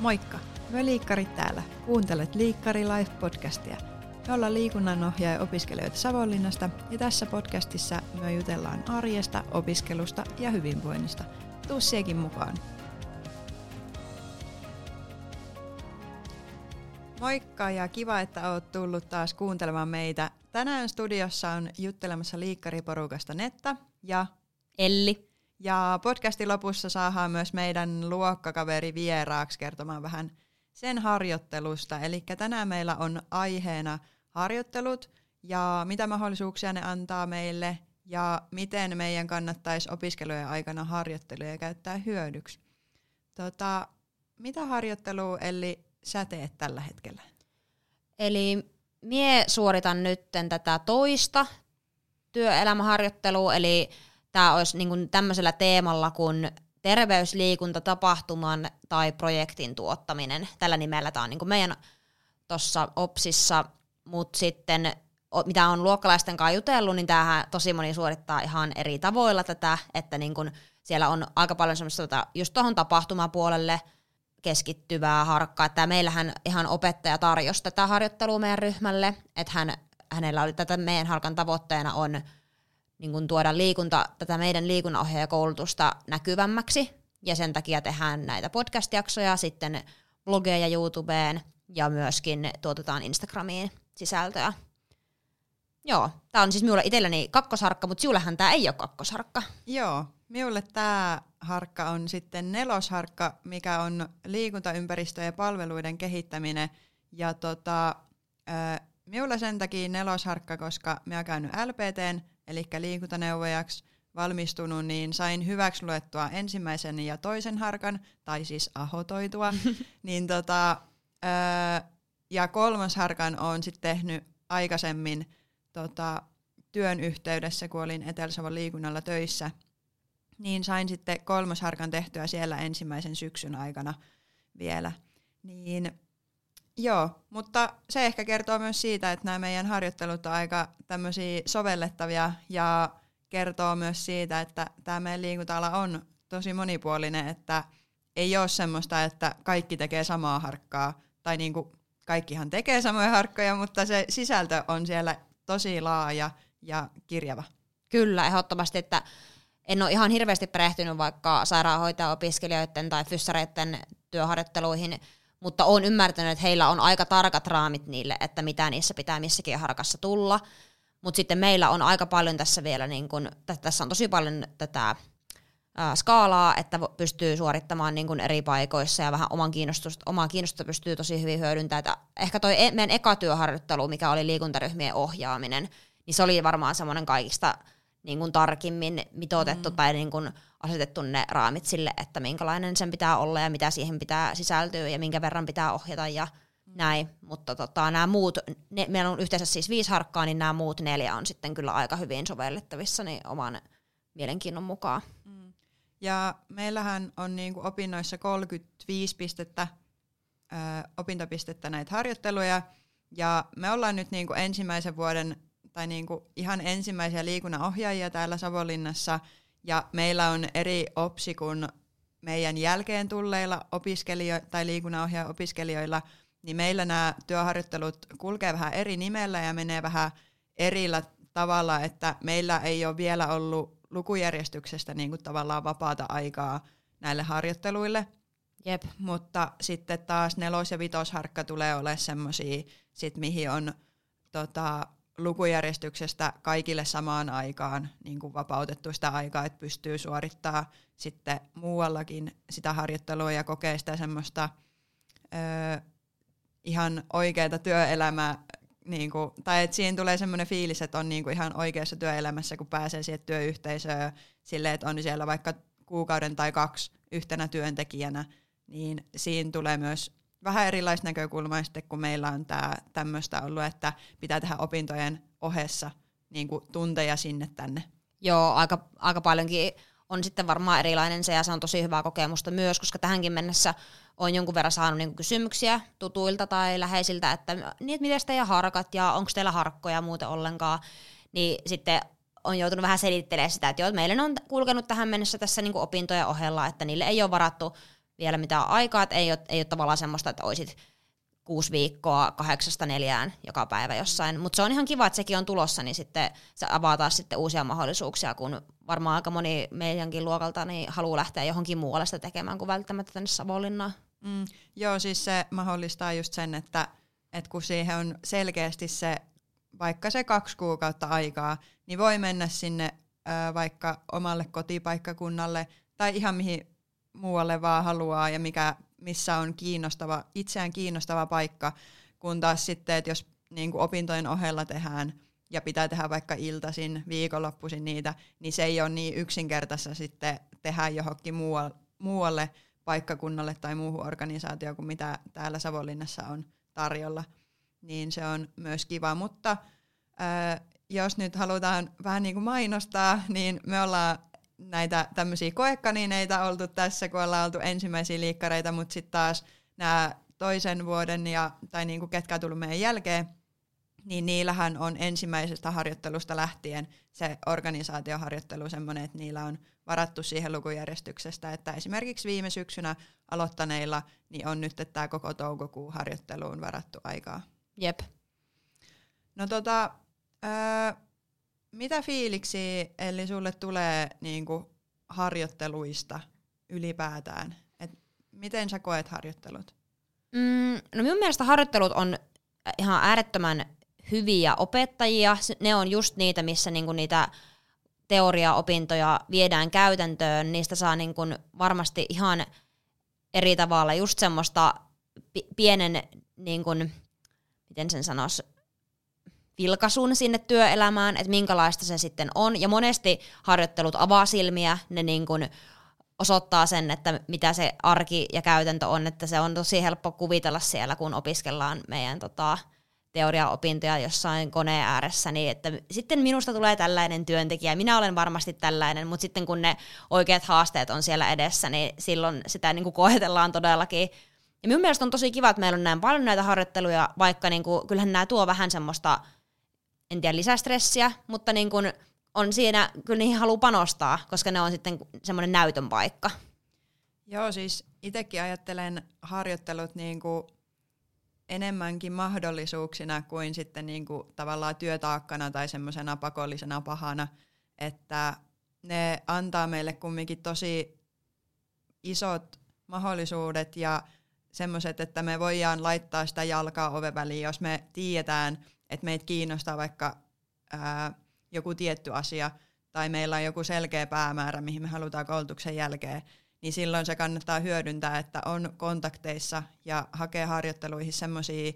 Moikka! Me liikkarit täällä. Kuuntelet Liikkari Life-podcastia. Me ollaan liikunnanohjaaja opiskelijoita Savonlinnasta ja tässä podcastissa me jutellaan arjesta, opiskelusta ja hyvinvoinnista. Tuu siekin mukaan. Moikka ja kiva, että oot tullut taas kuuntelemaan meitä. Tänään studiossa on juttelemassa liikkariporukasta Netta ja Elli. Ja podcastin lopussa saadaan myös meidän luokkakaveri vieraaksi kertomaan vähän sen harjoittelusta. Eli tänään meillä on aiheena harjoittelut ja mitä mahdollisuuksia ne antaa meille ja miten meidän kannattaisi opiskelujen aikana harjoitteluja käyttää hyödyksi. Tota, mitä harjoittelua Elli sä teet tällä hetkellä? Eli mie suoritan nyt tätä toista työelämäharjoittelua, eli tämä olisi niin tämmöisellä teemalla kuin terveysliikunta, tapahtuman tai projektin tuottaminen. Tällä nimellä tämä on niin meidän tuossa OPSissa, mutta sitten mitä on luokkalaisten kanssa jutellut, niin tämähän tosi moni suorittaa ihan eri tavoilla tätä, että niin kun siellä on aika paljon semmoista tota, just tuohon tapahtumapuolelle keskittyvää harkkaa. Että meillähän ihan opettaja tarjosi tätä harjoittelua meidän ryhmälle, että hän, hänellä oli tätä meidän harkan tavoitteena on niin kun tuoda liikunta, tätä meidän liikunnanohjaajakoulutusta näkyvämmäksi, ja sen takia tehdään näitä podcast-jaksoja, sitten blogeja YouTubeen, ja myöskin tuotetaan Instagramiin sisältöä. Joo, tämä on siis minulle itselleni kakkosharkka, mutta sinullehan tämä ei ole kakkosharkka. Joo, minulle tämä harkka on sitten nelosharkka, mikä on liikuntaympäristö ja palveluiden kehittäminen. Ja tota, äh, minulle sen takia nelosharkka, koska minä olen käynyt LPTn, eli liikuntaneuvojaksi valmistunut, niin sain hyväksi luettua ensimmäisen ja toisen harkan, tai siis ahotoitua. niin tota, äh, ja kolmas harkan on sitten tehnyt aikaisemmin tota, työn yhteydessä, kun olin Etelä-Savon liikunnalla töissä, niin sain sitten kolmosharkan tehtyä siellä ensimmäisen syksyn aikana vielä. Niin joo, mutta se ehkä kertoo myös siitä, että nämä meidän harjoittelut on aika tämmöisiä sovellettavia ja kertoo myös siitä, että tämä meidän liikunta on tosi monipuolinen, että ei ole semmoista, että kaikki tekee samaa harkkaa, tai niinku kaikkihan tekee samoja harkkoja, mutta se sisältö on siellä tosi laaja ja kirjava. Kyllä, ehdottomasti, että en ole ihan hirveästi perehtynyt vaikka sairaanhoitaja-opiskelijoiden tai fyssareiden työharjoitteluihin, mutta olen ymmärtänyt, että heillä on aika tarkat raamit niille, että mitä niissä pitää missäkin harkassa tulla. Mutta sitten meillä on aika paljon tässä vielä, niin kun, tässä on tosi paljon tätä skaalaa, että pystyy suorittamaan niin kun eri paikoissa ja vähän oman kiinnostusta, omaa kiinnostusta pystyy tosi hyvin hyödyntämään. Että ehkä toi e- meidän eka työharjoittelu, mikä oli liikuntaryhmien ohjaaminen, niin se oli varmaan semmoinen kaikista niin kuin tarkimmin mitoitettu mm. tai niin kuin asetettu ne raamit sille, että minkälainen sen pitää olla ja mitä siihen pitää sisältyä ja minkä verran pitää ohjata ja mm. näin. Mutta tota, nämä muut, ne, meillä on yhteensä siis viisi harkkaa, niin nämä muut neljä on sitten kyllä aika hyvin sovellettavissa niin oman mielenkiinnon mukaan. Mm. Ja meillähän on niin kuin opinnoissa 35 pistettä, ö, opintopistettä näitä harjoitteluja, ja me ollaan nyt niin kuin ensimmäisen vuoden tai niinku ihan ensimmäisiä liikunnanohjaajia täällä Savonlinnassa, ja meillä on eri opsi kuin meidän jälkeen tulleilla opiskelijoilla tai liikunnanohjaaja-opiskelijoilla, niin meillä nämä työharjoittelut kulkee vähän eri nimellä ja menee vähän erillä tavalla, että meillä ei ole vielä ollut lukujärjestyksestä niin kuin tavallaan vapaata aikaa näille harjoitteluille. Jep. Mutta sitten taas nelos- ja vitosharkka tulee olemaan semmoisia, mihin on tota, lukujärjestyksestä kaikille samaan aikaan niin kuin vapautettu sitä aikaa, että pystyy suorittaa sitten muuallakin sitä harjoittelua ja kokee sitä semmoista ö, ihan oikeaa työelämää, niin kuin, tai että siihen tulee semmoinen fiilis, että on niin kuin ihan oikeassa työelämässä, kun pääsee siihen työyhteisöön silleen, että on siellä vaikka kuukauden tai kaksi yhtenä työntekijänä, niin siinä tulee myös vähän erilaista näkökulmaa sitten, kun meillä on tämä tämmöistä ollut, että pitää tehdä opintojen ohessa niin kuin tunteja sinne tänne. Joo, aika, aika paljonkin on sitten varmaan erilainen se, ja se on tosi hyvää kokemusta myös, koska tähänkin mennessä on jonkun verran saanut niin kysymyksiä tutuilta tai läheisiltä, että, niin, että miten teidän harkat ja onko teillä harkkoja muuten ollenkaan, niin sitten on joutunut vähän selittelemään sitä, että joo, meillä on kulkenut tähän mennessä tässä niin opintojen ohella, että niille ei ole varattu vielä mitään aikaa, että ei ole, ei ole tavallaan semmoista, että olisit kuusi viikkoa kahdeksasta neljään joka päivä jossain. Mutta se on ihan kiva, että sekin on tulossa, niin sitten se avaa taas sitten uusia mahdollisuuksia, kun varmaan aika moni meidänkin luokalta niin haluaa lähteä johonkin muualle sitä tekemään kuin välttämättä tänne Savonlinnaan. Mm, joo, siis se mahdollistaa just sen, että, että kun siihen on selkeästi se vaikka se kaksi kuukautta aikaa, niin voi mennä sinne vaikka omalle kotipaikkakunnalle tai ihan mihin muualle vaan haluaa ja mikä, missä on kiinnostava, itseään kiinnostava paikka, kun taas sitten, että jos niin kuin opintojen ohella tehdään ja pitää tehdä vaikka iltaisin, viikonloppuisin niitä, niin se ei ole niin yksinkertaista sitten tehdä johonkin muualle paikkakunnalle tai muuhun organisaatioon kuin mitä täällä Savonlinnassa on tarjolla. Niin se on myös kiva, mutta äh, jos nyt halutaan vähän niin kuin mainostaa, niin me ollaan näitä tämmöisiä koekanineita oltu tässä, kun ollaan oltu ensimmäisiä liikkareita, mutta sitten taas nämä toisen vuoden ja, tai niin kuin ketkä on tullut meidän jälkeen, niin niillähän on ensimmäisestä harjoittelusta lähtien se organisaatioharjoittelu semmoinen, että niillä on varattu siihen lukujärjestyksestä, että esimerkiksi viime syksynä aloittaneilla niin on nyt tämä koko toukokuun harjoitteluun varattu aikaa. Jep. No tota, öö, mitä fiiliksi, eli sulle tulee niinku harjoitteluista ylipäätään? Et miten sä koet harjoittelut? Mm, no minun mielestä harjoittelut on ihan äärettömän hyviä opettajia. Ne on just niitä, missä niinku niitä teoriaopintoja viedään käytäntöön. Niistä saa niinku varmasti ihan eri tavalla just semmoista pienen, niinku, miten sen sanoisi, vilkasun sinne työelämään, että minkälaista se sitten on. Ja monesti harjoittelut avaa silmiä, ne niin kuin osoittaa sen, että mitä se arki ja käytäntö on, että se on tosi helppo kuvitella siellä, kun opiskellaan meidän tota, teoriaopintoja jossain koneen ääressä, niin että sitten minusta tulee tällainen työntekijä, minä olen varmasti tällainen, mutta sitten kun ne oikeat haasteet on siellä edessä, niin silloin sitä niin kuin koetellaan todellakin. Ja minun mielestä on tosi kiva, että meillä on näin paljon näitä harjoitteluja, vaikka niin kuin, kyllähän nämä tuo vähän semmoista en tiedä, lisästressiä, mutta niin kun on siinä, kyllä niihin haluaa panostaa, koska ne on sitten semmoinen näytön paikka. Joo, siis itsekin ajattelen harjoittelut niin kuin enemmänkin mahdollisuuksina kuin sitten niin kuin tavallaan työtaakkana tai semmoisena pakollisena pahana, että ne antaa meille kumminkin tosi isot mahdollisuudet ja semmoiset, että me voidaan laittaa sitä jalkaa oven väliin, jos me tiedetään, että meitä kiinnostaa vaikka ää, joku tietty asia tai meillä on joku selkeä päämäärä, mihin me halutaan koulutuksen jälkeen, niin silloin se kannattaa hyödyntää, että on kontakteissa ja hakee harjoitteluihin semmoisia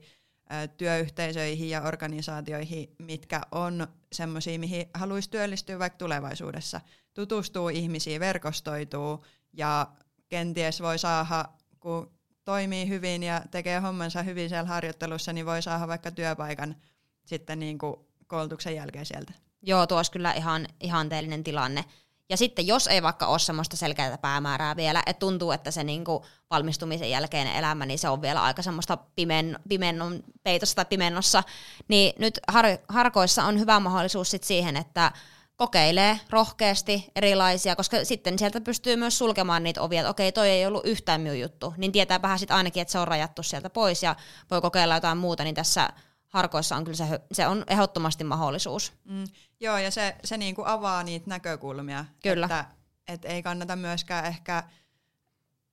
työyhteisöihin ja organisaatioihin, mitkä on semmoisia, mihin haluaisi työllistyä vaikka tulevaisuudessa. Tutustuu ihmisiin, verkostoituu ja kenties voi saada, kun toimii hyvin ja tekee hommansa hyvin siellä harjoittelussa, niin voi saada vaikka työpaikan sitten niin kuin koulutuksen jälkeen sieltä. Joo, tuo olisi kyllä ihan ihanteellinen tilanne. Ja sitten jos ei vaikka ole semmoista selkeää päämäärää vielä, että tuntuu, että se niinku valmistumisen jälkeinen elämä, niin se on vielä aika semmoista pimen, pimennon peitossa tai pimennossa, niin nyt har, harkoissa on hyvä mahdollisuus sit siihen, että kokeilee rohkeasti erilaisia, koska sitten sieltä pystyy myös sulkemaan niitä ovia, että okei, toi ei ollut yhtään minun juttu, niin tietääpähän sitten ainakin, että se on rajattu sieltä pois ja voi kokeilla jotain muuta, niin tässä harkoissa on kyllä se, se on ehdottomasti mahdollisuus. Mm, joo, ja se, se niinku avaa niitä näkökulmia. Kyllä. Että et ei kannata myöskään ehkä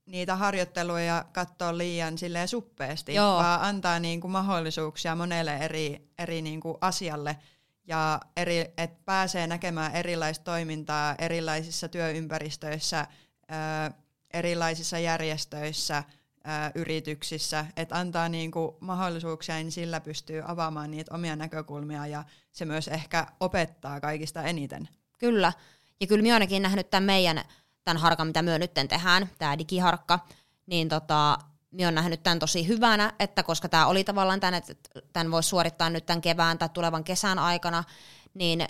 niitä harjoitteluja katsoa liian silleen suppeasti, Joo. vaan antaa niinku mahdollisuuksia monelle eri, eri niinku asialle ja eri, että pääsee näkemään erilaista toimintaa erilaisissa työympäristöissä, ö, erilaisissa järjestöissä – ää, yrityksissä, että antaa niinku mahdollisuuksia, niin sillä pystyy avaamaan niitä omia näkökulmia ja se myös ehkä opettaa kaikista eniten. Kyllä, ja kyllä minä ainakin nähnyt tämän meidän, tämän harkan, mitä me nyt tehdään, tämä digiharkka, niin tota, minä olen nähnyt tämän tosi hyvänä, että koska tämä oli tavallaan tämän, että tämän voisi suorittaa nyt tämän kevään tai tulevan kesän aikana, niin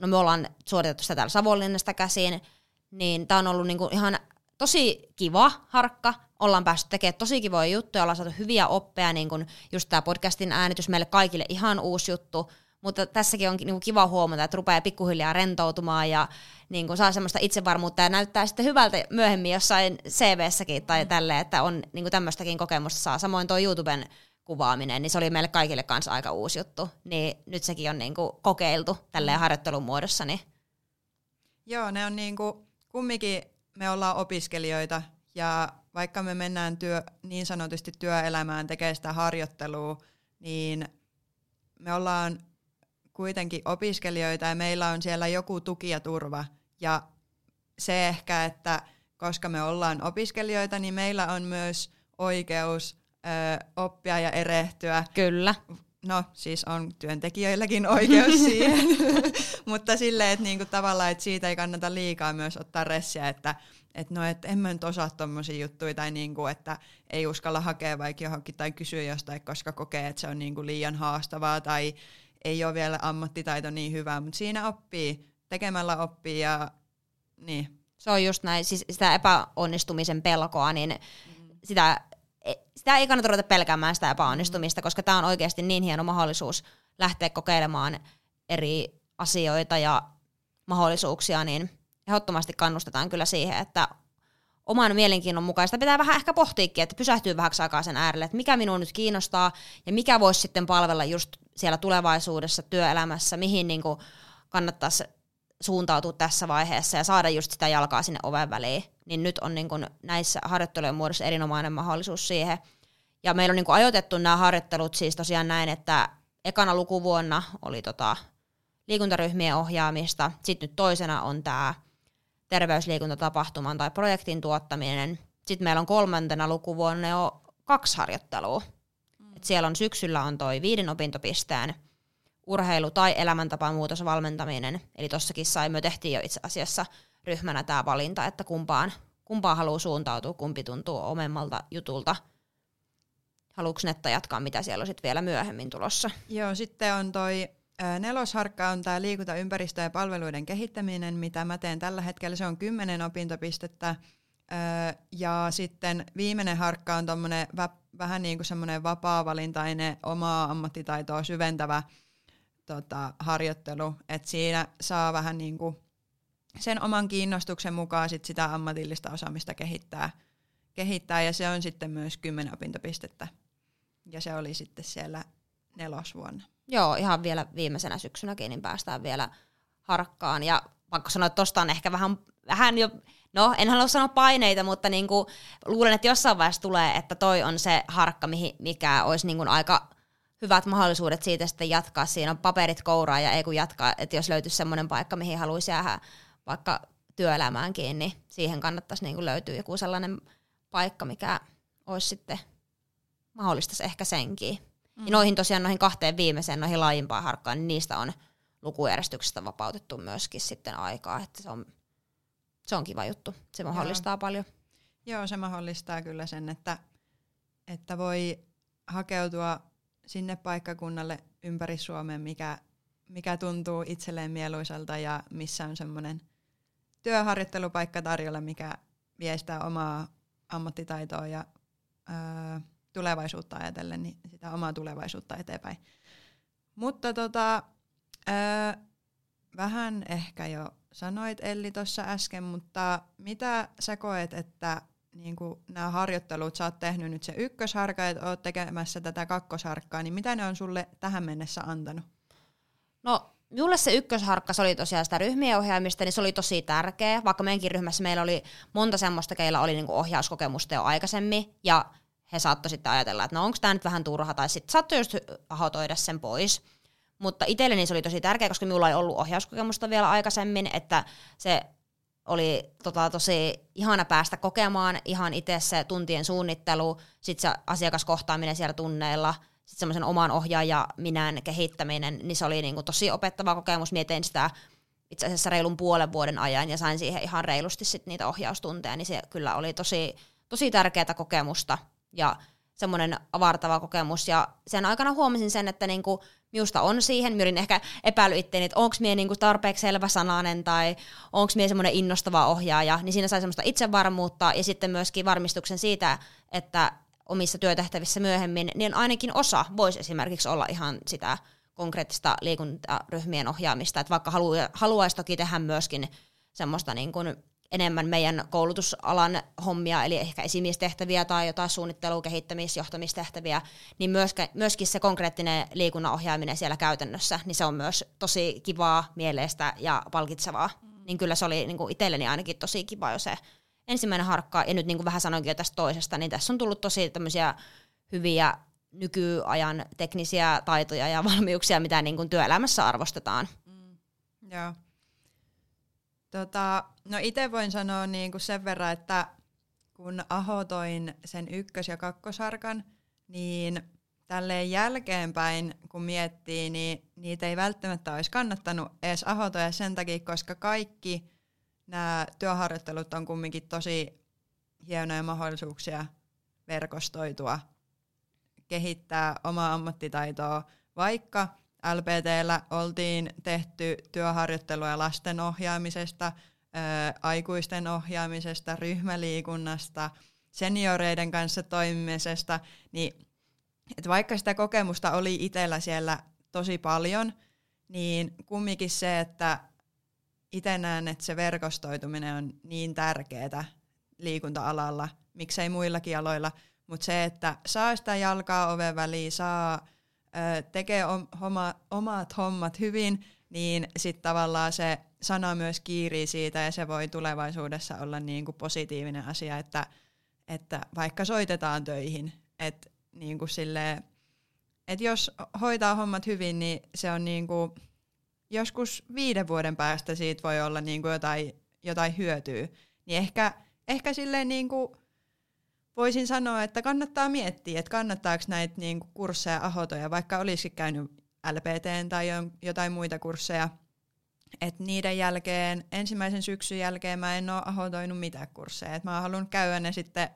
no me ollaan suoritettu sitä täällä Savonlinnasta käsin, niin tämä on ollut niinku ihan tosi kiva harkka, ollaan päästy tekemään tosi kivoja juttuja, ollaan saatu hyviä oppeja, niin kuin just tämä podcastin äänitys meille kaikille ihan uusi juttu, mutta tässäkin on niin kiva huomata, että rupeaa pikkuhiljaa rentoutumaan ja niin kuin saa semmoista itsevarmuutta ja näyttää sitten hyvältä myöhemmin jossain CV-säkin tai mm. tälle, että on niin kuin tämmöistäkin kokemusta saa. Samoin tuo YouTuben kuvaaminen, niin se oli meille kaikille kanssa aika uusi juttu. Niin nyt sekin on niin kuin kokeiltu tälleen mm. harjoittelun muodossa. Niin. Joo, ne on niin kuin, kumminkin me ollaan opiskelijoita ja vaikka me mennään työ, niin sanotusti työelämään tekemään sitä harjoittelua, niin me ollaan kuitenkin opiskelijoita ja meillä on siellä joku tuki ja turva. Ja se ehkä, että koska me ollaan opiskelijoita, niin meillä on myös oikeus ö, oppia ja erehtyä. Kyllä. No siis on työntekijöilläkin oikeus siihen, mutta silleen, että niinku tavallaan, että siitä ei kannata liikaa myös ottaa ressiä, että et no, et en mä nyt osaa tommosia juttuja tai niinku, että ei uskalla hakea vaikka johonkin tai kysyä jostain, koska kokee, että se on niinku liian haastavaa tai ei ole vielä ammattitaito niin hyvä, mutta siinä oppii, tekemällä oppii ja niin. Se on just näin, siis sitä epäonnistumisen pelkoa, niin mm. sitä, sitä ei kannata ruveta pelkäämään sitä epäonnistumista, koska tämä on oikeasti niin hieno mahdollisuus lähteä kokeilemaan eri asioita ja mahdollisuuksia, niin ehdottomasti kannustetaan kyllä siihen, että oman mielenkiinnon mukaista pitää vähän ehkä pohtiikin, että pysähtyy vähäksi aikaa sen äärelle, että mikä minua nyt kiinnostaa ja mikä voisi sitten palvella just siellä tulevaisuudessa työelämässä, mihin niin kannattaisi suuntautua tässä vaiheessa ja saada just sitä jalkaa sinne oven väliin. Niin nyt on niin kuin näissä harjoittelujen muodossa erinomainen mahdollisuus siihen. Ja meillä on niin kuin ajoitettu nämä harjoittelut siis tosiaan näin, että ekana lukuvuonna oli tota liikuntaryhmien ohjaamista, sitten nyt toisena on tämä terveysliikuntatapahtuman tai projektin tuottaminen. Sitten meillä on kolmantena lukuvuonna jo kaksi harjoittelua. Mm. Et siellä on syksyllä on toi viiden opintopisteen urheilu- tai elämäntapamuutosvalmentaminen. Eli tossakin saimme tehtiin jo itse asiassa ryhmänä tämä valinta, että kumpaan, kumpaan haluaa suuntautua, kumpi tuntuu omemmalta jutulta. Haluatko Netta jatkaa, mitä siellä on sitten vielä myöhemmin tulossa? Joo, sitten on toi Nelosharkka on tämä liikuntaympäristö ja palveluiden kehittäminen, mitä mä teen tällä hetkellä. Se on kymmenen opintopistettä. Ja sitten viimeinen harkka on tuommoinen vähän niin kuin semmoinen vapaa-valintainen, omaa ammattitaitoa syventävä tota, harjoittelu. että siinä saa vähän niin kuin sen oman kiinnostuksen mukaan sit sitä ammatillista osaamista kehittää, kehittää. Ja se on sitten myös kymmenen opintopistettä. Ja se oli sitten siellä nelosvuonna. Joo, ihan vielä viimeisenä syksynäkin, niin päästään vielä harkkaan. Ja vaikka sanoa, että tosta on ehkä vähän, vähän jo, no en halua sanoa paineita, mutta niinku, luulen, että jossain vaiheessa tulee, että toi on se harkka, mikä olisi niinku aika hyvät mahdollisuudet siitä sitten jatkaa. Siinä on paperit kouraa ja ei kun jatkaa, että jos löytyisi semmoinen paikka, mihin haluaisi jäädä vaikka työelämäänkin, niin siihen kannattaisi niinku löytyä joku sellainen paikka, mikä olisi sitten mahdollista ehkä senkin. Mm. Ja noihin tosiaan noihin kahteen viimeiseen, noihin laajimpaan harkkaan, niin niistä on lukujärjestyksestä vapautettu myöskin sitten aikaa, että se on, se on kiva juttu. Se mahdollistaa Joo. paljon. Joo, se mahdollistaa kyllä sen, että, että voi hakeutua sinne paikkakunnalle ympäri Suomen, mikä, mikä tuntuu itselleen mieluiselta ja missä on semmoinen työharjoittelupaikka tarjolla, mikä viestää omaa ammattitaitoa ja öö, tulevaisuutta ajatellen, niin sitä omaa tulevaisuutta eteenpäin. Mutta tota, ää, vähän ehkä jo sanoit Elli tuossa äsken, mutta mitä sä koet, että niin nämä harjoittelut, sä oot tehnyt nyt se ykkösharkka ja oot tekemässä tätä kakkosharkkaa, niin mitä ne on sulle tähän mennessä antanut? No Minulle se ykkösharkka, se oli tosiaan sitä ryhmien ohjaamista, niin se oli tosi tärkeä, vaikka meidänkin ryhmässä meillä oli monta semmoista, keillä oli niinku ohjauskokemusta jo aikaisemmin, ja he saattoi sitten ajatella, että no onko tämä nyt vähän turha, tai sitten saattoi just ahotoida sen pois. Mutta itselleni se oli tosi tärkeä, koska minulla ei ollut ohjauskokemusta vielä aikaisemmin, että se oli tota, tosi ihana päästä kokemaan ihan itse se tuntien suunnittelu, sitten se asiakaskohtaaminen siellä tunneilla, sitten semmoisen oman ohjaaja minän kehittäminen, niin se oli niinku tosi opettava kokemus. Mietin sitä itse asiassa reilun puolen vuoden ajan ja sain siihen ihan reilusti sit niitä ohjaustunteja, niin se kyllä oli tosi, tosi tärkeää kokemusta ja semmoinen avartava kokemus. Ja sen aikana huomasin sen, että niinku, minusta on siihen, minä olin ehkä epäily itteeni, että onko minä niinku tarpeeksi sananen tai onko minä semmoinen innostava ohjaaja, niin siinä sai semmoista itsevarmuutta ja sitten myöskin varmistuksen siitä, että omissa työtehtävissä myöhemmin, niin ainakin osa voisi esimerkiksi olla ihan sitä konkreettista liikuntaryhmien ohjaamista, että vaikka halu, haluaisi toki tehdä myöskin semmoista niin kuin enemmän meidän koulutusalan hommia, eli ehkä esimiestehtäviä tai jotain suunnittelu-, kehittämis-, johtamistehtäviä, niin myöskin se konkreettinen liikunnan ohjaaminen siellä käytännössä, niin se on myös tosi kivaa, mieleistä ja palkitsevaa. Mm. Niin kyllä se oli niin kuin itselleni ainakin tosi kiva jo se ensimmäinen harkka, ja nyt niin kuin vähän sanoinkin jo tästä toisesta, niin tässä on tullut tosi tämmöisiä hyviä nykyajan teknisiä taitoja ja valmiuksia, mitä niin kuin työelämässä arvostetaan. Mm. Joo. Tota, no itse voin sanoa niin kuin sen verran, että kun ahotoin sen ykkös- ja kakkosarkan, niin tälleen jälkeenpäin, kun miettii, niin niitä ei välttämättä olisi kannattanut edes ahotoja sen takia, koska kaikki nämä työharjoittelut on kumminkin tosi hienoja mahdollisuuksia verkostoitua, kehittää omaa ammattitaitoa, vaikka LPTllä oltiin tehty työharjoittelua lasten ohjaamisesta, aikuisten ohjaamisesta, ryhmäliikunnasta, senioreiden kanssa toimimisesta, niin et vaikka sitä kokemusta oli itsellä siellä tosi paljon, niin kumminkin se, että itse näen, että se verkostoituminen on niin tärkeää liikunta-alalla, miksei muillakin aloilla, mutta se, että saa sitä jalkaa oven väliin, saa tekee oma, omat hommat hyvin, niin sitten tavallaan se sana myös kiirii siitä ja se voi tulevaisuudessa olla niin kuin positiivinen asia, että, että vaikka soitetaan töihin, että niin kuin silleen, että jos hoitaa hommat hyvin, niin se on niin kuin, joskus viiden vuoden päästä siitä voi olla niin kuin jotain, jotain hyötyä. Niin ehkä, ehkä silleen niin kuin voisin sanoa, että kannattaa miettiä, että kannattaako näitä niin kuin kursseja ahotoja, vaikka olisikin käynyt LPT tai jotain muita kursseja. Et niiden jälkeen, ensimmäisen syksyn jälkeen mä en ole ahotoinut mitään kursseja. Et mä halunnut käydä ne sitten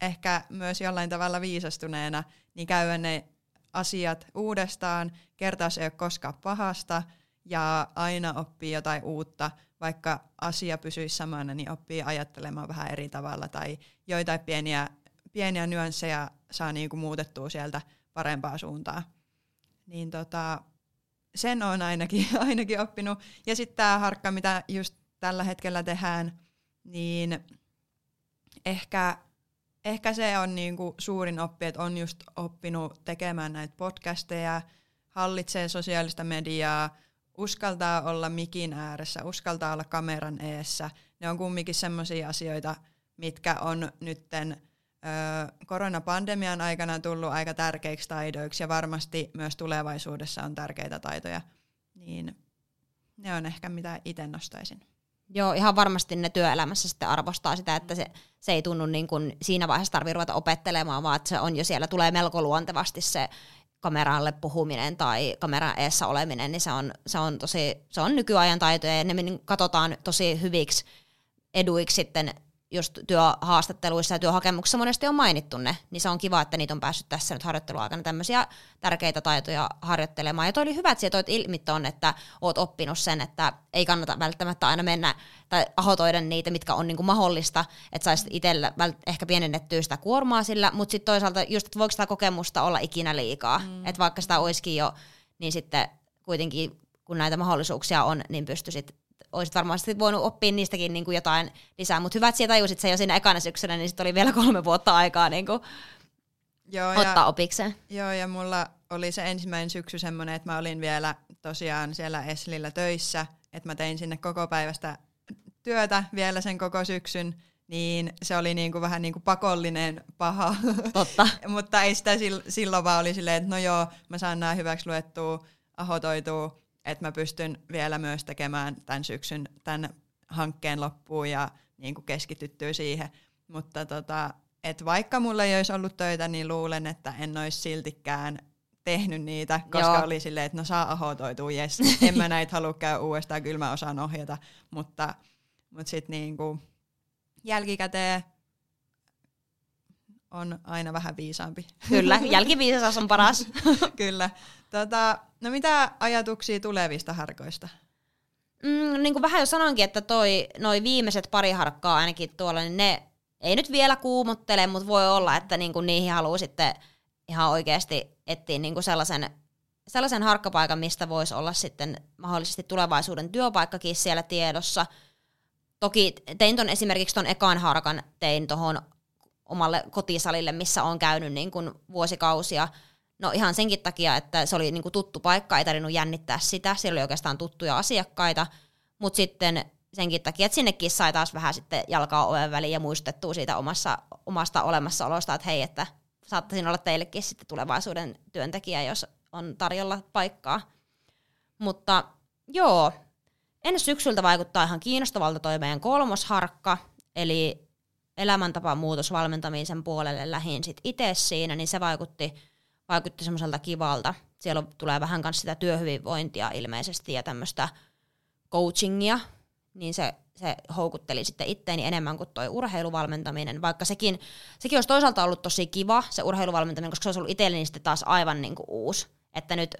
ehkä myös jollain tavalla viisastuneena, niin käydä ne asiat uudestaan. Kertaus ei ole koskaan pahasta ja aina oppii jotain uutta. Vaikka asia pysyisi samana, niin oppii ajattelemaan vähän eri tavalla tai joitain pieniä, pieniä nyansseja saa niinku muutettua sieltä parempaa suuntaan. Niin tota, sen on ainakin, ainakin oppinut. Ja sitten tämä harkka, mitä just tällä hetkellä tehdään, niin ehkä, ehkä se on niinku suurin oppi, että on just oppinut tekemään näitä podcasteja, hallitsee sosiaalista mediaa, uskaltaa olla mikin ääressä, uskaltaa olla kameran eessä. Ne on kumminkin sellaisia asioita, mitkä on nytten koronapandemian aikana tullut aika tärkeiksi taidoiksi ja varmasti myös tulevaisuudessa on tärkeitä taitoja, niin ne on ehkä mitä itse nostaisin. Joo, ihan varmasti ne työelämässä sitten arvostaa sitä, että se, se ei tunnu niin kuin siinä vaiheessa tarvitse ruveta opettelemaan, vaan että se on jo siellä, tulee melko luontevasti se kameralle puhuminen tai kameran eessä oleminen, niin se on, se on, tosi, se on nykyajan taitoja ja ne katsotaan tosi hyviksi eduiksi sitten just työhaastatteluissa ja työhakemuksissa monesti on mainittu ne, niin se on kiva, että niitä on päässyt tässä nyt harjoitteluaikana tämmöisiä tärkeitä taitoja harjoittelemaan. Ja toi oli hyvä, että sä toit ilmi ton, että oot oppinut sen, että ei kannata välttämättä aina mennä tai ahotoida niitä, mitkä on niinku mahdollista, että saisi itsellä ehkä pienennettyä sitä kuormaa sillä, mutta sitten toisaalta just, että voiko sitä kokemusta olla ikinä liikaa, mm. että vaikka sitä olisikin jo, niin sitten kuitenkin kun näitä mahdollisuuksia on, niin pystyisit olisit varmaan voinut oppia niistäkin niin kuin jotain lisää, mutta hyvä, että siellä tajusit se jo siinä ekana syksynä, niin sitten oli vielä kolme vuotta aikaa niin kuin joo, ottaa ja, opikseen. Joo, ja mulla oli se ensimmäinen syksy semmoinen, että mä olin vielä tosiaan siellä Eslillä töissä, että mä tein sinne koko päivästä työtä vielä sen koko syksyn, niin se oli niinku vähän niinku pakollinen paha. Totta. Mutta ei sitä silloin vaan oli silleen, että no joo, mä saan nämä hyväksi luettua, ahotoitua, että mä pystyn vielä myös tekemään tämän syksyn tämän hankkeen loppuun ja niin kuin keskityttyä siihen. Mutta tota, et vaikka mulla ei olisi ollut töitä, niin luulen, että en olisi siltikään tehnyt niitä, koska Joo. oli silleen, että no saa ahotoitua, jes, en mä näitä halua käydä uudestaan, kyllä mä osaan ohjata, mutta, mutta sitten niinku jälkikäteen on aina vähän viisaampi. Kyllä, jälkiviisas on paras. Kyllä. Tota, no mitä ajatuksia tulevista harkoista? Mm, niin kuin vähän jo sanoinkin, että toi, noi viimeiset pari harkkaa ainakin tuolla, niin ne ei nyt vielä kuumottele, mutta voi olla, että niin kuin niihin haluaa sitten ihan oikeasti etsiä niin kuin sellaisen sellaisen harkkapaikan, mistä voisi olla sitten mahdollisesti tulevaisuuden työpaikkakin siellä tiedossa. Toki tein ton esimerkiksi ton ekan harkan, tein tuohon omalle kotisalille, missä on käynyt niin kuin vuosikausia. No ihan senkin takia, että se oli niin kuin tuttu paikka, ei tarvinnut jännittää sitä, siellä oli oikeastaan tuttuja asiakkaita, mutta sitten senkin takia, että sinnekin sai taas vähän sitten jalkaa oven väliin ja muistettua siitä omassa, omasta olemassaolosta, että hei, että saattaisin olla teillekin sitten tulevaisuuden työntekijä, jos on tarjolla paikkaa. Mutta joo, ennen syksyltä vaikuttaa ihan kiinnostavalta toi meidän kolmosharkka, eli elämäntapa muutosvalmentamisen puolelle lähin sit itse siinä, niin se vaikutti, vaikutti semmoiselta kivalta. Siellä tulee vähän kanssa sitä työhyvinvointia ilmeisesti ja tämmöistä coachingia, niin se, se houkutteli sitten itteeni enemmän kuin tuo urheiluvalmentaminen, vaikka sekin, sekin olisi toisaalta ollut tosi kiva, se urheiluvalmentaminen, koska se olisi ollut itselleni sitten taas aivan niin kuin uusi. Että nyt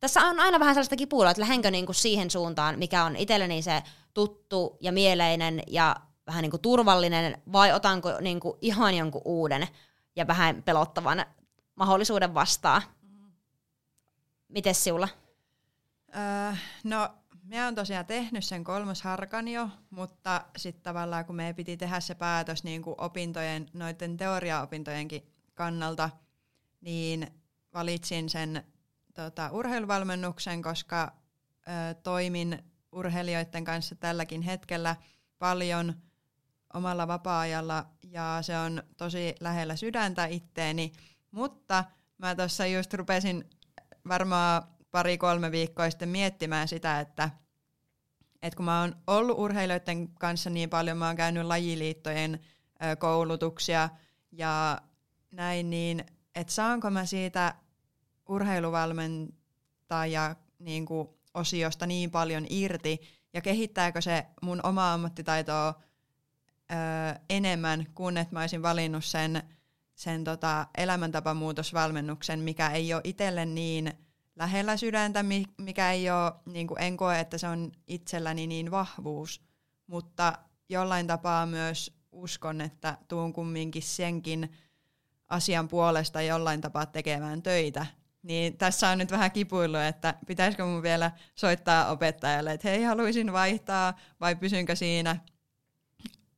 tässä on aina vähän sellaista kipuilua, että lähdenkö niin kuin siihen suuntaan, mikä on itselleni se tuttu ja mieleinen ja vähän niin kuin turvallinen, vai otanko niin kuin ihan jonkun uuden ja vähän pelottavan mahdollisuuden vastaan. Miten sinulla? Öö, no Mä oon tosiaan tehnyt sen kolmosharkan jo, mutta sitten tavallaan kun me piti tehdä se päätös niin kuin opintojen, noiden teoriaopintojenkin kannalta, niin valitsin sen tota, urheiluvalmennuksen, koska ö, toimin urheilijoiden kanssa tälläkin hetkellä paljon omalla vapaa-ajalla ja se on tosi lähellä sydäntä itteeni, mutta mä tuossa just rupesin varmaan pari-kolme viikkoa sitten miettimään sitä, että, että kun mä oon ollut urheilijoiden kanssa niin paljon, mä oon käynyt lajiliittojen koulutuksia ja näin, niin että saanko mä siitä urheiluvalmentaja niin kuin, osiosta niin paljon irti? Ja kehittääkö se mun omaa ammattitaitoa ö, enemmän kuin että mä olisin valinnut sen, sen tota, elämäntapamuutosvalmennuksen, mikä ei ole itselle niin lähellä sydäntä, mikä ei ole, niin kuin en koe, että se on itselläni niin vahvuus, mutta jollain tapaa myös uskon, että tuun kumminkin senkin asian puolesta jollain tapaa tekemään töitä. Niin tässä on nyt vähän kipuillu, että pitäisikö mun vielä soittaa opettajalle, että hei, haluaisin vaihtaa, vai pysynkö siinä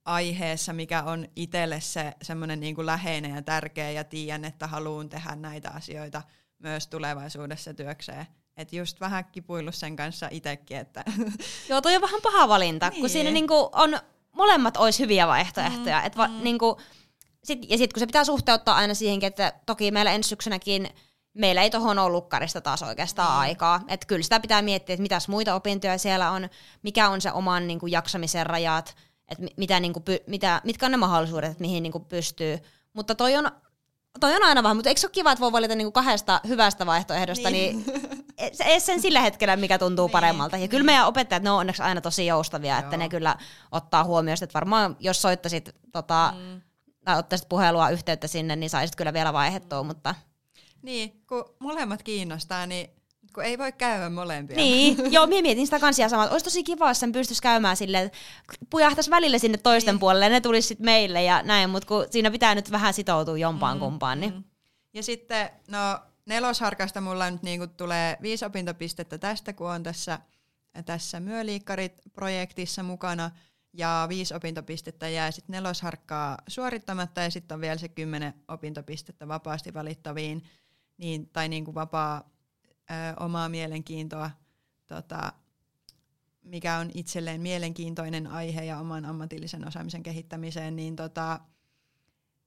aiheessa, mikä on itselle se semmoinen niin kuin läheinen ja tärkeä, ja tiedän, että haluan tehdä näitä asioita – myös tulevaisuudessa työkseen. Että just vähän kipuillut sen kanssa itsekin. Että Joo, toi on vähän paha valinta, niin. kun siinä niinku on, molemmat olisi hyviä vaihtoehtoja. Mm, et va, mm. niinku, sit, ja sitten kun se pitää suhteuttaa aina siihenkin, että toki meillä ensi syksynäkin meillä ei tuohon ole lukkarista taas oikeastaan mm. aikaa. Että kyllä sitä pitää miettiä, että mitäs muita opintoja siellä on, mikä on se oman niin kuin, jaksamisen rajat, että mitä, niin kuin, mitä, mitkä on ne mahdollisuudet, että mihin niin kuin, pystyy. Mutta toi on toi on aina vähän, mutta eikö se ole kiva, että voi valita niinku kahdesta hyvästä vaihtoehdosta, niin, niin se ei sen sillä hetkellä, mikä tuntuu niin. paremmalta. Ja kyllä meidän opettajat, ne on onneksi aina tosi joustavia, Joo. että ne kyllä ottaa huomioon, että varmaan jos soittaisit tota, mm. tai ottaisit puhelua yhteyttä sinne, niin saisit kyllä vielä vaihettua, mm. mutta... Niin, kun molemmat kiinnostaa, niin kun ei voi käydä molempia. Niin, joo, minä mietin sitä kansia samaa, olisi tosi kiva, jos sen pystyisi käymään silleen, että pujahtaisi välillä sinne toisten niin. puolelle ja ne tulisi sitten meille ja näin, mutta kun siinä pitää nyt vähän sitoutua jompaan mm, kumpaan. Niin. Mm. Ja sitten, no nelosharkasta mulla nyt niinku tulee viisi opintopistettä tästä, kun on tässä, tässä Myöliikkarit-projektissa mukana, ja viisi opintopistettä jää sitten nelosharkkaa suorittamatta, ja sitten on vielä se kymmenen opintopistettä vapaasti valittaviin, niin, tai niin kuin vapaa ö, omaa mielenkiintoa, tota, mikä on itselleen mielenkiintoinen aihe ja oman ammatillisen osaamisen kehittämiseen, niin tota,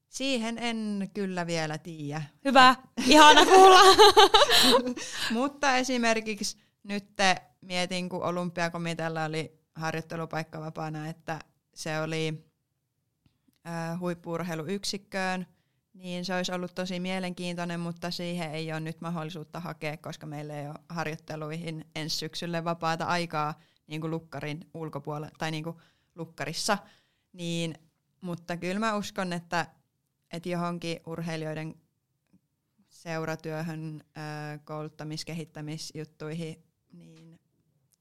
siihen en kyllä vielä tiedä. Hyvä, ihana kuulla. Mutta esimerkiksi nyt mietin, kun olympiakomitealla oli harjoittelupaikka vapaana, että se oli äh, huippuurheiluyksikköön niin se olisi ollut tosi mielenkiintoinen, mutta siihen ei ole nyt mahdollisuutta hakea, koska meillä ei ole harjoitteluihin ensi syksylle vapaata aikaa niin kuin lukkarin ulkopuolella tai niin kuin lukkarissa. Niin, mutta kyllä mä uskon, että, että johonkin urheilijoiden seuratyöhön, kouluttamis-, kehittämisjuttuihin, niin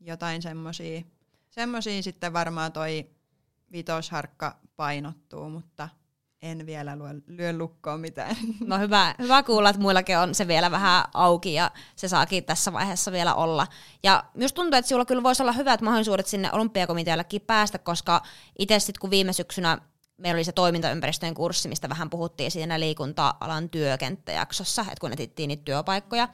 jotain semmoisia semmosia sitten varmaan toi vitosharkka painottuu, mutta – en vielä lyö, lyö lukkoon mitään. No hyvä, hyvä kuulla, että muillakin on se vielä vähän auki ja se saakin tässä vaiheessa vielä olla. Ja myös tuntuu, että sinulla kyllä voisi olla hyvät mahdollisuudet sinne olympiakomiteallekin päästä, koska itse sitten kun viime syksynä meillä oli se toimintaympäristöjen kurssi, mistä vähän puhuttiin siinä liikunta-alan työkenttäjaksossa, että kun etittiin niitä työpaikkoja,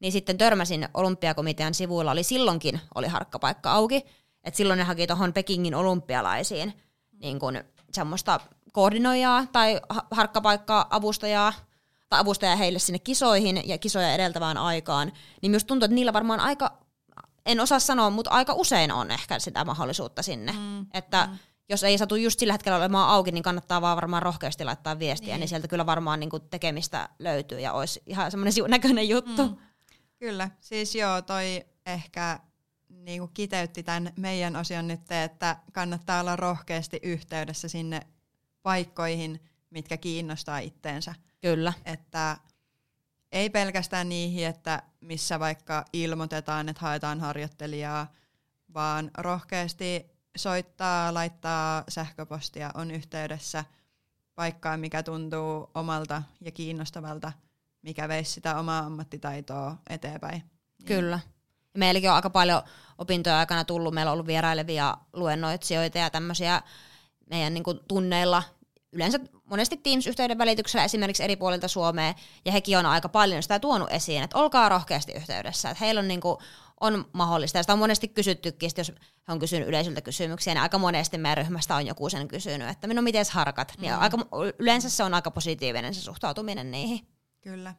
niin sitten törmäsin olympiakomitean sivuilla, oli silloinkin oli harkkapaikka auki, että silloin ne haki tuohon Pekingin olympialaisiin niin kun semmoista koordinoijaa tai harkkapaikkaa avustajaa tai avustajaa heille sinne kisoihin ja kisoja edeltävään aikaan, niin myös tuntuu, että niillä varmaan aika, en osaa sanoa, mutta aika usein on ehkä sitä mahdollisuutta sinne. Mm, että mm. jos ei satu just sillä hetkellä olemaan auki, niin kannattaa vaan varmaan rohkeasti laittaa viestiä, niin, niin sieltä kyllä varmaan niin tekemistä löytyy ja olisi ihan semmoinen näköinen juttu. Mm. Kyllä, siis joo, toi ehkä niin kuin kiteytti tämän meidän osion nyt, että kannattaa olla rohkeasti yhteydessä sinne paikkoihin, mitkä kiinnostaa itteensä. Kyllä. Että ei pelkästään niihin, että missä vaikka ilmoitetaan, että haetaan harjoittelijaa, vaan rohkeasti soittaa, laittaa sähköpostia, on yhteydessä paikkaan, mikä tuntuu omalta ja kiinnostavalta, mikä veisi sitä omaa ammattitaitoa eteenpäin. Kyllä. Meilläkin on aika paljon opintoja aikana tullut, meillä on ollut vierailevia luennoitsijoita ja tämmöisiä meidän niin kuin, tunneilla, yleensä monesti Teams-yhteyden välityksellä esimerkiksi eri puolilta Suomea, ja hekin on aika paljon sitä tuonut esiin, että olkaa rohkeasti yhteydessä, että heillä on, niin kuin, on mahdollista, ja sitä on monesti kysyttykin, jos he on kysynyt yleisöltä kysymyksiä, niin aika monesti meidän ryhmästä on joku sen kysynyt, että no miten harkat, niin mm. aika, yleensä se on aika positiivinen se suhtautuminen niihin. Kyllä.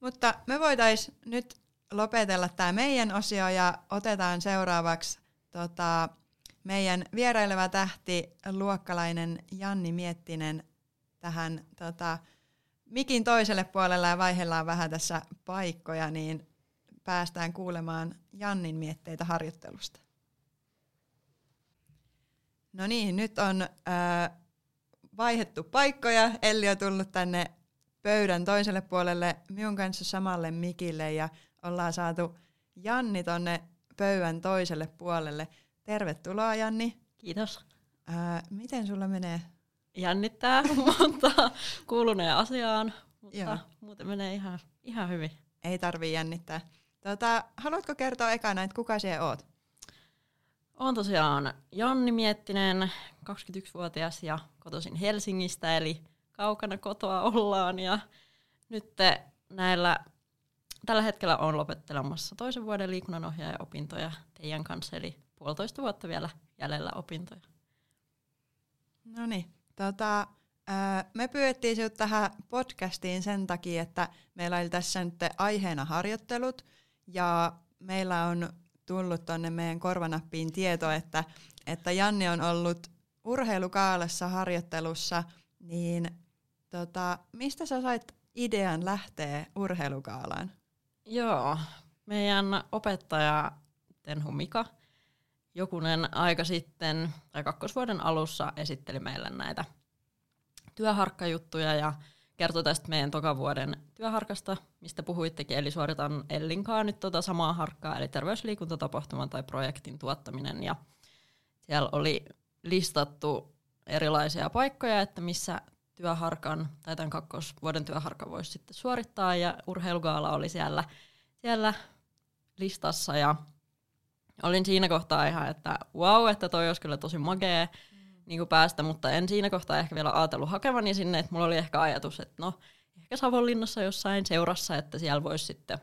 Mutta me voitaisiin nyt lopetella tämä meidän osio ja otetaan seuraavaksi tota, meidän vieraileva tähti, luokkalainen Janni Miettinen tähän tota, mikin toiselle puolelle ja vaihellaan vähän tässä paikkoja, niin päästään kuulemaan Jannin mietteitä harjoittelusta. No niin, nyt on äh, vaihettu paikkoja. Elli on tullut tänne pöydän toiselle puolelle minun kanssa samalle mikille ja ollaan saatu Janni tonne pöydän toiselle puolelle. Tervetuloa Janni. Kiitos. Ää, miten sulla menee? Jännittää, mutta kuuluneen asiaan, mutta Joo. muuten menee ihan, ihan hyvin. Ei tarvii jännittää. Tota, haluatko kertoa ekana, että kuka sinä oot? Olen tosiaan Janni Miettinen, 21-vuotias ja kotoisin Helsingistä, eli kaukana kotoa ollaan. Ja nyt näillä tällä hetkellä olen lopettelemassa toisen vuoden liikunnanohjaaja-opintoja teidän kanssa, eli puolitoista vuotta vielä jäljellä opintoja. No niin, tota, me pyydettiin sinut tähän podcastiin sen takia, että meillä oli tässä nyt aiheena harjoittelut, ja meillä on tullut tuonne meidän korvanappiin tieto, että, että Janni on ollut urheilukaalassa harjoittelussa, niin tota, mistä sä sait idean lähteä urheilukaalaan? Joo, meidän opettaja Tenhu Mika jokunen aika sitten, tai kakkosvuoden alussa esitteli meille näitä työharkkajuttuja ja kertoi tästä meidän tokavuoden työharkasta, mistä puhuittekin, eli suoritan Ellinkaan nyt tota samaa harkkaa, eli terveysliikuntatapahtuman tai projektin tuottaminen, ja siellä oli listattu erilaisia paikkoja, että missä työharkan tai tämän kakkosvuoden työharkan voisi sitten suorittaa ja urheilugaala oli siellä, siellä listassa ja olin siinä kohtaa ihan, että wow, että toi olisi kyllä tosi magee mm. niin kuin päästä, mutta en siinä kohtaa ehkä vielä ajatellut hakevani sinne, että mulla oli ehkä ajatus, että no ehkä Savonlinnassa jossain seurassa, että siellä voisi sitten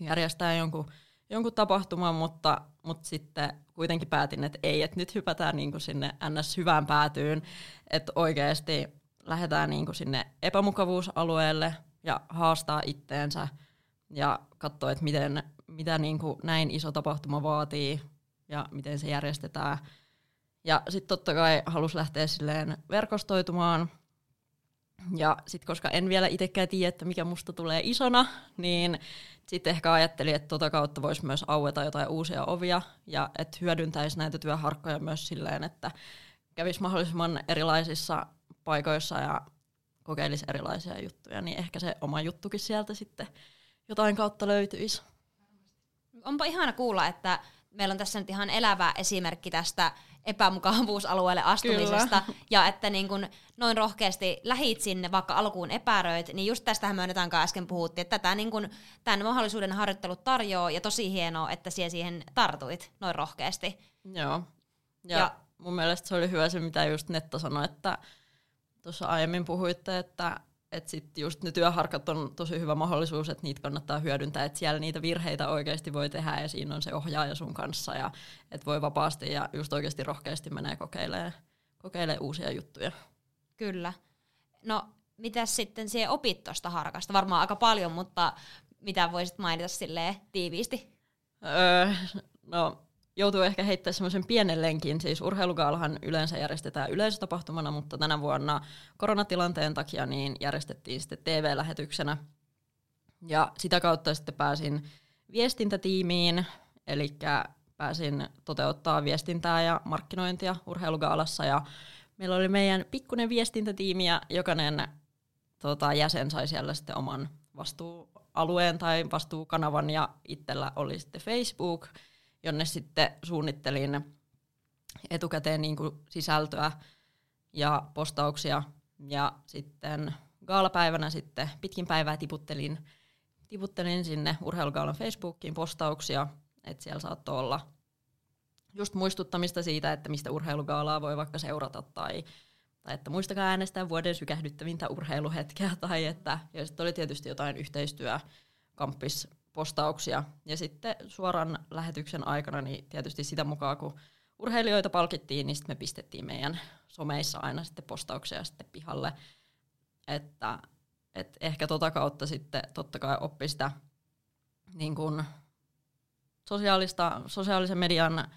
järjestää jonkun, jonkun tapahtuman, mutta, mutta sitten kuitenkin päätin, että ei, että nyt hypätään niin kuin sinne ns. hyvään päätyyn, että oikeasti lähdetään niin kuin sinne epämukavuusalueelle ja haastaa itteensä ja katsoa, että miten, mitä niin kuin näin iso tapahtuma vaatii ja miten se järjestetään. Ja sitten totta kai halus lähteä silleen verkostoitumaan. Ja sitten koska en vielä itsekään tiedä, että mikä musta tulee isona, niin sitten ehkä ajattelin, että tota kautta voisi myös aueta jotain uusia ovia ja että hyödyntäisi näitä työharkkoja myös silleen, että kävisi mahdollisimman erilaisissa paikoissa ja kokeilisi erilaisia juttuja, niin ehkä se oma juttukin sieltä sitten jotain kautta löytyisi. Onpa ihana kuulla, että meillä on tässä nyt ihan elävä esimerkki tästä epämukavuusalueelle astumisesta, Kyllä. ja että niin kun noin rohkeasti lähit sinne, vaikka alkuun epäröit, niin just tästähän me Önetaankaan äsken puhuttiin, että tätä niin kun, tämän mahdollisuuden harjoittelu tarjoaa, ja tosi hienoa, että siellä siihen tartuit noin rohkeasti. Joo, ja, ja mun mielestä se oli hyvä se, mitä just Netta sanoi, että tuossa aiemmin puhuitte, että että sitten just ne työharkat on tosi hyvä mahdollisuus, että niitä kannattaa hyödyntää, että siellä niitä virheitä oikeasti voi tehdä ja siinä on se ohjaaja sun kanssa ja että voi vapaasti ja just oikeasti rohkeasti menee kokeilemaan, kokeilemaan uusia juttuja. Kyllä. No, mitä sitten siihen opit tuosta harkasta? Varmaan aika paljon, mutta mitä voisit mainita silleen tiiviisti? Öö, no, joutuu ehkä heittämään semmoisen pienen lenkin. Siis urheilugaalahan yleensä järjestetään yleisötapahtumana, mutta tänä vuonna koronatilanteen takia niin järjestettiin sitten TV-lähetyksenä. Ja sitä kautta sitten pääsin viestintätiimiin, eli pääsin toteuttaa viestintää ja markkinointia urheilugaalassa. Ja meillä oli meidän pikkuinen viestintätiimi ja jokainen tota, jäsen sai siellä sitten oman vastuualueen tai vastuukanavan ja itsellä oli sitten Facebook – jonne sitten suunnittelin etukäteen niin kuin sisältöä ja postauksia. Ja sitten gaalapäivänä sitten pitkin päivää tiputtelin, tiputtelin sinne urheilugaalan Facebookiin postauksia, että siellä saattoi olla just muistuttamista siitä, että mistä urheilugaalaa voi vaikka seurata tai, tai että muistakaa äänestää vuoden sykähdyttävintä urheiluhetkeä tai että ja sitten oli tietysti jotain yhteistyö postauksia. Ja sitten suoran lähetyksen aikana, niin tietysti sitä mukaan, kun urheilijoita palkittiin, niin sitten me pistettiin meidän someissa aina sitten postauksia sitten pihalle. Että et ehkä tota kautta sitten totta kai oppi sitä niin kun sosiaalista, sosiaalisen median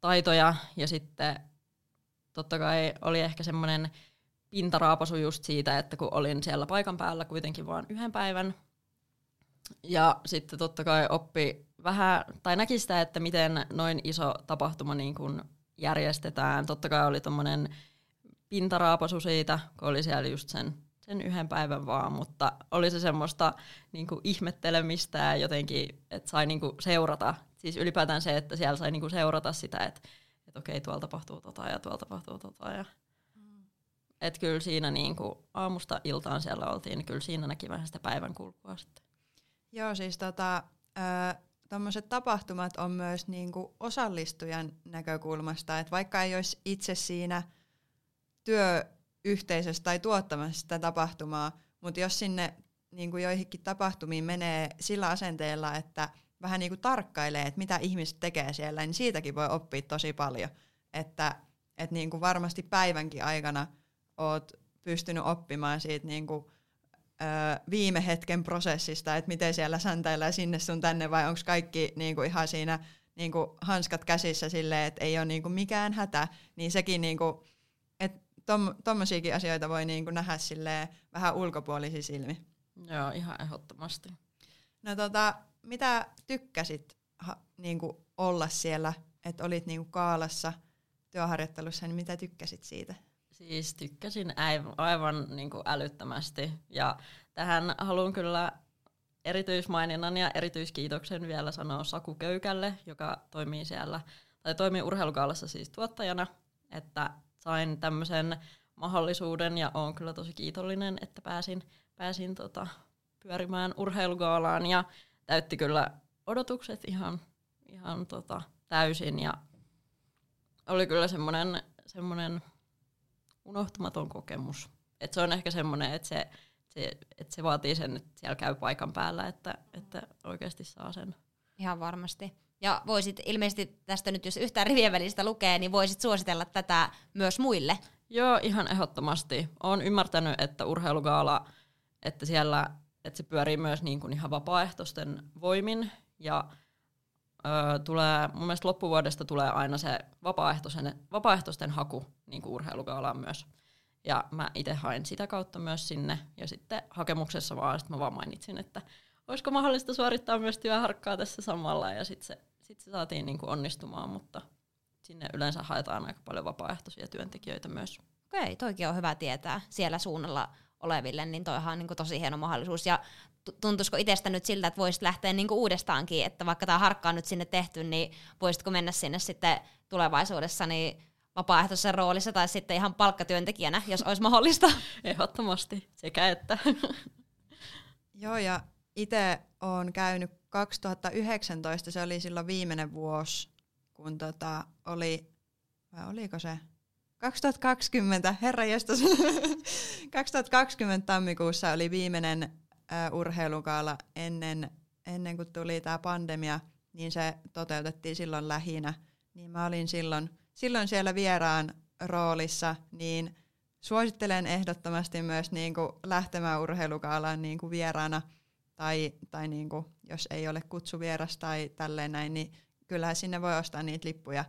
taitoja ja sitten totta kai oli ehkä semmoinen pintaraapasu just siitä, että kun olin siellä paikan päällä kuitenkin vain yhden päivän, ja sitten totta kai oppi vähän, tai näki sitä, että miten noin iso tapahtuma niin kuin järjestetään. Totta kai oli tuommoinen pintaraapasu siitä, kun oli siellä just sen, sen yhden päivän vaan, mutta oli se semmoista niin kuin ihmettelemistä ja jotenkin, että sai niin kuin seurata. Siis ylipäätään se, että siellä sai niin kuin seurata sitä, että, että okei, tuolla tapahtuu tota ja tuolla tapahtuu tota. Ja mm. että kyllä siinä niin kuin aamusta iltaan siellä oltiin, niin kyllä siinä näki vähän sitä päivän kulkua sitten. Joo, siis tota, tuommoiset tapahtumat on myös niinku osallistujan näkökulmasta, että vaikka ei olisi itse siinä työyhteisössä tai tuottamassa sitä tapahtumaa, mutta jos sinne niinku joihinkin tapahtumiin menee sillä asenteella, että vähän niinku tarkkailee, että mitä ihmiset tekee siellä, niin siitäkin voi oppia tosi paljon. Että et niinku varmasti päivänkin aikana oot pystynyt oppimaan siitä niinku viime hetken prosessista, että miten siellä säntäillään sinne sun tänne vai onko kaikki niinku ihan siinä niinku hanskat käsissä silleen, että ei ole niinku mikään hätä, niin sekin niinku, että tuommoisiakin asioita voi niinku nähdä silleen vähän ulkopuolisi silmi. Joo, ihan ehdottomasti. No tota, mitä tykkäsit ha, niinku olla siellä, että olit niinku kaalassa työharjoittelussa, niin mitä tykkäsit siitä? Siis tykkäsin aivan, niin kuin älyttömästi. Ja tähän haluan kyllä erityismaininnan ja erityiskiitoksen vielä sanoa Saku Köykälle, joka toimii siellä, tai toimii urheilukaalassa siis tuottajana, että sain tämmöisen mahdollisuuden ja olen kyllä tosi kiitollinen, että pääsin, pääsin tota, pyörimään urheilugaalaan ja täytti kyllä odotukset ihan, ihan tota, täysin ja oli kyllä semmoinen semmoinen unohtumaton kokemus. Et se on ehkä semmoinen, että se, se, että se vaatii sen, että siellä käy paikan päällä, että, että oikeasti saa sen. Ihan varmasti. Ja voisit ilmeisesti tästä nyt, jos yhtään rivien välistä lukee, niin voisit suositella tätä myös muille. Joo, ihan ehdottomasti. Olen ymmärtänyt, että urheilugaala, että siellä että se pyörii myös niin kuin ihan vapaaehtoisten voimin ja tulee, mun mielestä loppuvuodesta tulee aina se vapaaehtoisten, vapaaehtoisten haku niin urheilugaalaan myös. Ja mä itse hain sitä kautta myös sinne. Ja sitten hakemuksessa vaan, sit mä vaan mainitsin, että olisiko mahdollista suorittaa myös työharkkaa tässä samalla. Ja sitten se, sit se saatiin niin onnistumaan, mutta sinne yleensä haetaan aika paljon vapaaehtoisia työntekijöitä myös. Okei, toikin on hyvä tietää siellä suunnalla oleville, niin toihan on niin kuin tosi hieno mahdollisuus. Ja tuntuisiko itsestä nyt siltä, että voisit lähteä niin kuin uudestaankin, että vaikka tämä harkka on nyt sinne tehty, niin voisitko mennä sinne sitten tulevaisuudessa niin vapaaehtoisessa roolissa tai sitten ihan palkkatyöntekijänä, jos olisi mahdollista? Ehdottomasti, sekä että. Joo, ja itse olen käynyt 2019, se oli silloin viimeinen vuosi, kun tota oli, vai oliko se 2020, herra jestas, 2020 tammikuussa oli viimeinen uh, urheilukaala ennen, ennen kuin tuli tämä pandemia, niin se toteutettiin silloin lähinä. Niin mä olin silloin, silloin siellä vieraan roolissa, niin suosittelen ehdottomasti myös niin kuin lähtemään urheilukaalaan niin kuin vieraana, tai, tai niin kuin, jos ei ole kutsuvieras tai tälleen näin, niin kyllähän sinne voi ostaa niitä lippuja,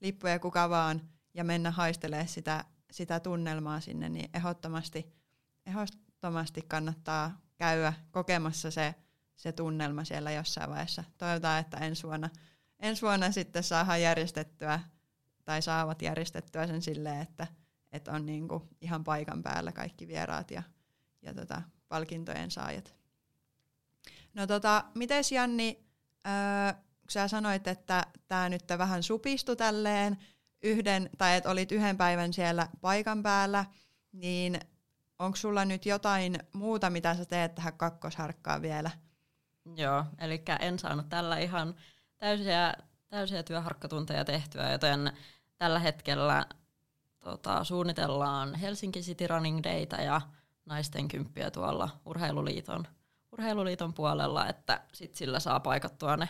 lippuja kuka vaan, ja mennä haistelemaan sitä, sitä tunnelmaa sinne, niin ehdottomasti, ehdottomasti kannattaa käydä kokemassa se, se tunnelma siellä jossain vaiheessa. Toivotaan, että ensi vuonna, ensi vuonna sitten saadaan järjestettyä tai saavat järjestettyä sen silleen, että, että on niinku ihan paikan päällä kaikki vieraat ja, ja tota, palkintojen saajat. No tota, mites Janni, öö, kun sä sanoit, että tämä nyt vähän supistui tälleen, yhden, tai että olit yhden päivän siellä paikan päällä, niin onko sulla nyt jotain muuta, mitä sä teet tähän kakkosharkkaan vielä? Joo, eli en saanut tällä ihan täysiä, täysiä työharkkatunteja tehtyä, joten tällä hetkellä tota, suunnitellaan Helsinki City Running Dayta ja naisten kymppiä tuolla Urheiluliiton, Urheiluliiton puolella, että sit sillä saa paikattua ne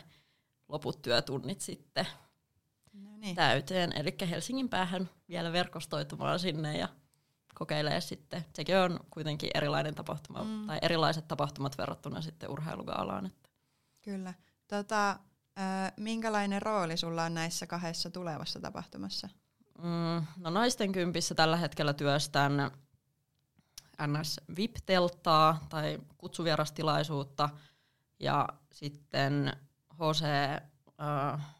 loput työtunnit sitten niin. täyteen. Eli Helsingin päähän vielä verkostoitumaan sinne ja kokeilee sitten. Sekin on kuitenkin erilainen tapahtuma, mm. tai erilaiset tapahtumat verrattuna sitten urheilugaalaan. Että. Kyllä. Tota, äh, minkälainen rooli sulla on näissä kahdessa tulevassa tapahtumassa? Mm, no naisten kympissä tällä hetkellä työstän NS VIP-telttaa tai kutsuvierastilaisuutta ja sitten HC äh,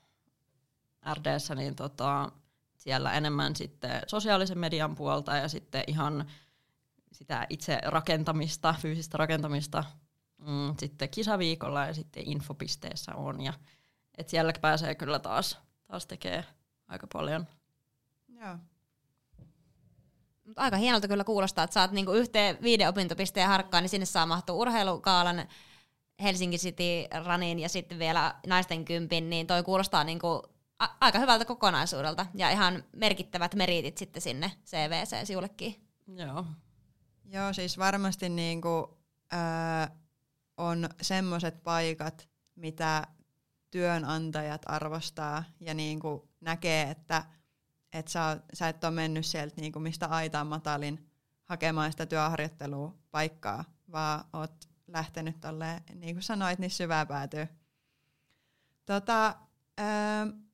RDssä niin tota, siellä enemmän sitten sosiaalisen median puolta ja sitten ihan sitä itse rakentamista, fyysistä rakentamista mm, sitten kisaviikolla ja sitten infopisteessä on. Ja, et siellä pääsee kyllä taas, taas tekee aika paljon. Joo. Aika hienolta kyllä kuulostaa, että saat niinku yhteen viiden opintopisteen harkkaan, niin sinne saa mahtua urheilukaalan Helsinki City Runin ja sitten vielä naisten kympin, niin toi kuulostaa niinku a- aika hyvältä kokonaisuudelta ja ihan merkittävät meritit sitten sinne CVC-siullekin. Joo. Joo, siis varmasti niinku, öö, on semmoiset paikat, mitä työnantajat arvostaa ja niinku näkee, että et sä, sä et ole mennyt sieltä niinku mistä aitaan matalin hakemaan sitä työharjoittelua paikkaa, vaan oot lähtenyt tolleen, niin kuin sanoit, niin syvää päätyy. Tota, öö,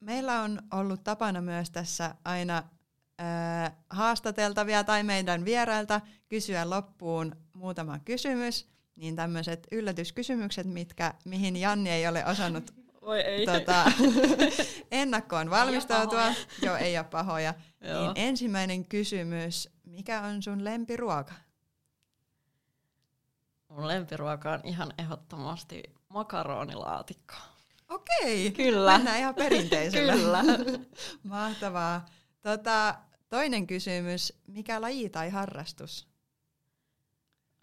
meillä on ollut tapana myös tässä aina äh, haastateltavia tai meidän vierailta kysyä loppuun muutama kysymys, niin tämmöiset yllätyskysymykset, mitkä, mihin Janni ei ole osannut Oi ei. Tota, ennakkoon valmistautua. Ei Joo, ei ole pahoja. Joo. Niin ensimmäinen kysymys, mikä on sun lempiruoka? Mun lempiruoka on ihan ehdottomasti makaronilaatikko. Okei, Kyllä. mennään ihan perinteisellä. Kyllä. Mahtavaa. Tota, toinen kysymys, mikä laji tai harrastus?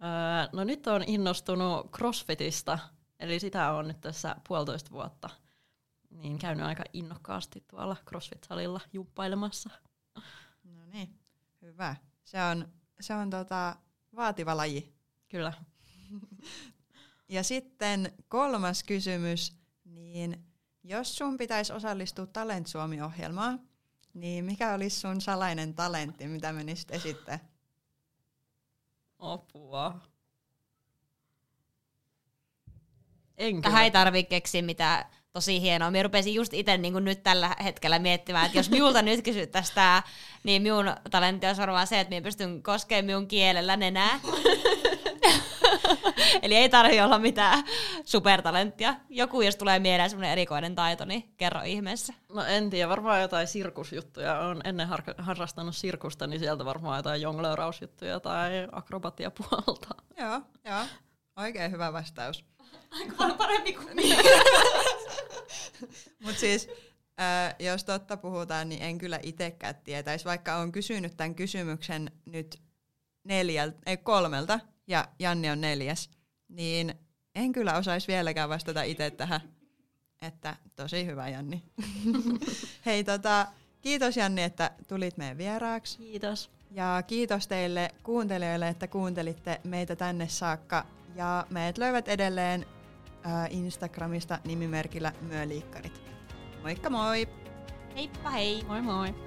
Öö, no nyt on innostunut CrossFitista, eli sitä on nyt tässä puolitoista vuotta. Niin käynyt aika innokkaasti tuolla CrossFit-salilla jumppailemassa. No niin, hyvä. Se on, se on tota, vaativa laji. Kyllä. ja sitten kolmas kysymys, niin jos sun pitäisi osallistua Talent Suomi-ohjelmaan, niin mikä olisi sun salainen talentti, mitä menisit esittää? Apua. En Tähän ei tarvitse keksiä mitään tosi hienoa. Minä rupesin just itse niin nyt tällä hetkellä miettimään, että jos minulta nyt kysyttäisiin tämä, niin minun talentti olisi varmaan se, että minä pystyn koskemaan minun kielellä nenää. Eli ei tarvitse olla mitään supertalenttia. Joku, jos tulee mieleen semmoinen erikoinen taito, niin kerro ihmeessä. No en tiedä, varmaan jotain sirkusjuttuja. Olen ennen har- harrastanut sirkusta, niin sieltä varmaan jotain jonglöörausjuttuja tai akrobatiapuolta. Joo, joo. Oikein hyvä vastaus. Aika paljon parempi kuin Mutta siis, äh, jos totta puhutaan, niin en kyllä itsekään tietäisi, vaikka olen kysynyt tämän kysymyksen nyt neljältä, ei kolmelta, ja Janni on neljäs, niin en kyllä osaisi vieläkään vastata itse tähän. Että tosi hyvä Janni. Hei tota, kiitos Janni, että tulit meidän vieraaksi. Kiitos. Ja kiitos teille kuuntelijoille, että kuuntelitte meitä tänne saakka. Ja meidät löyvät edelleen äh, Instagramista nimimerkillä Myöliikkarit. Moikka moi! Heippa hei! Moi moi.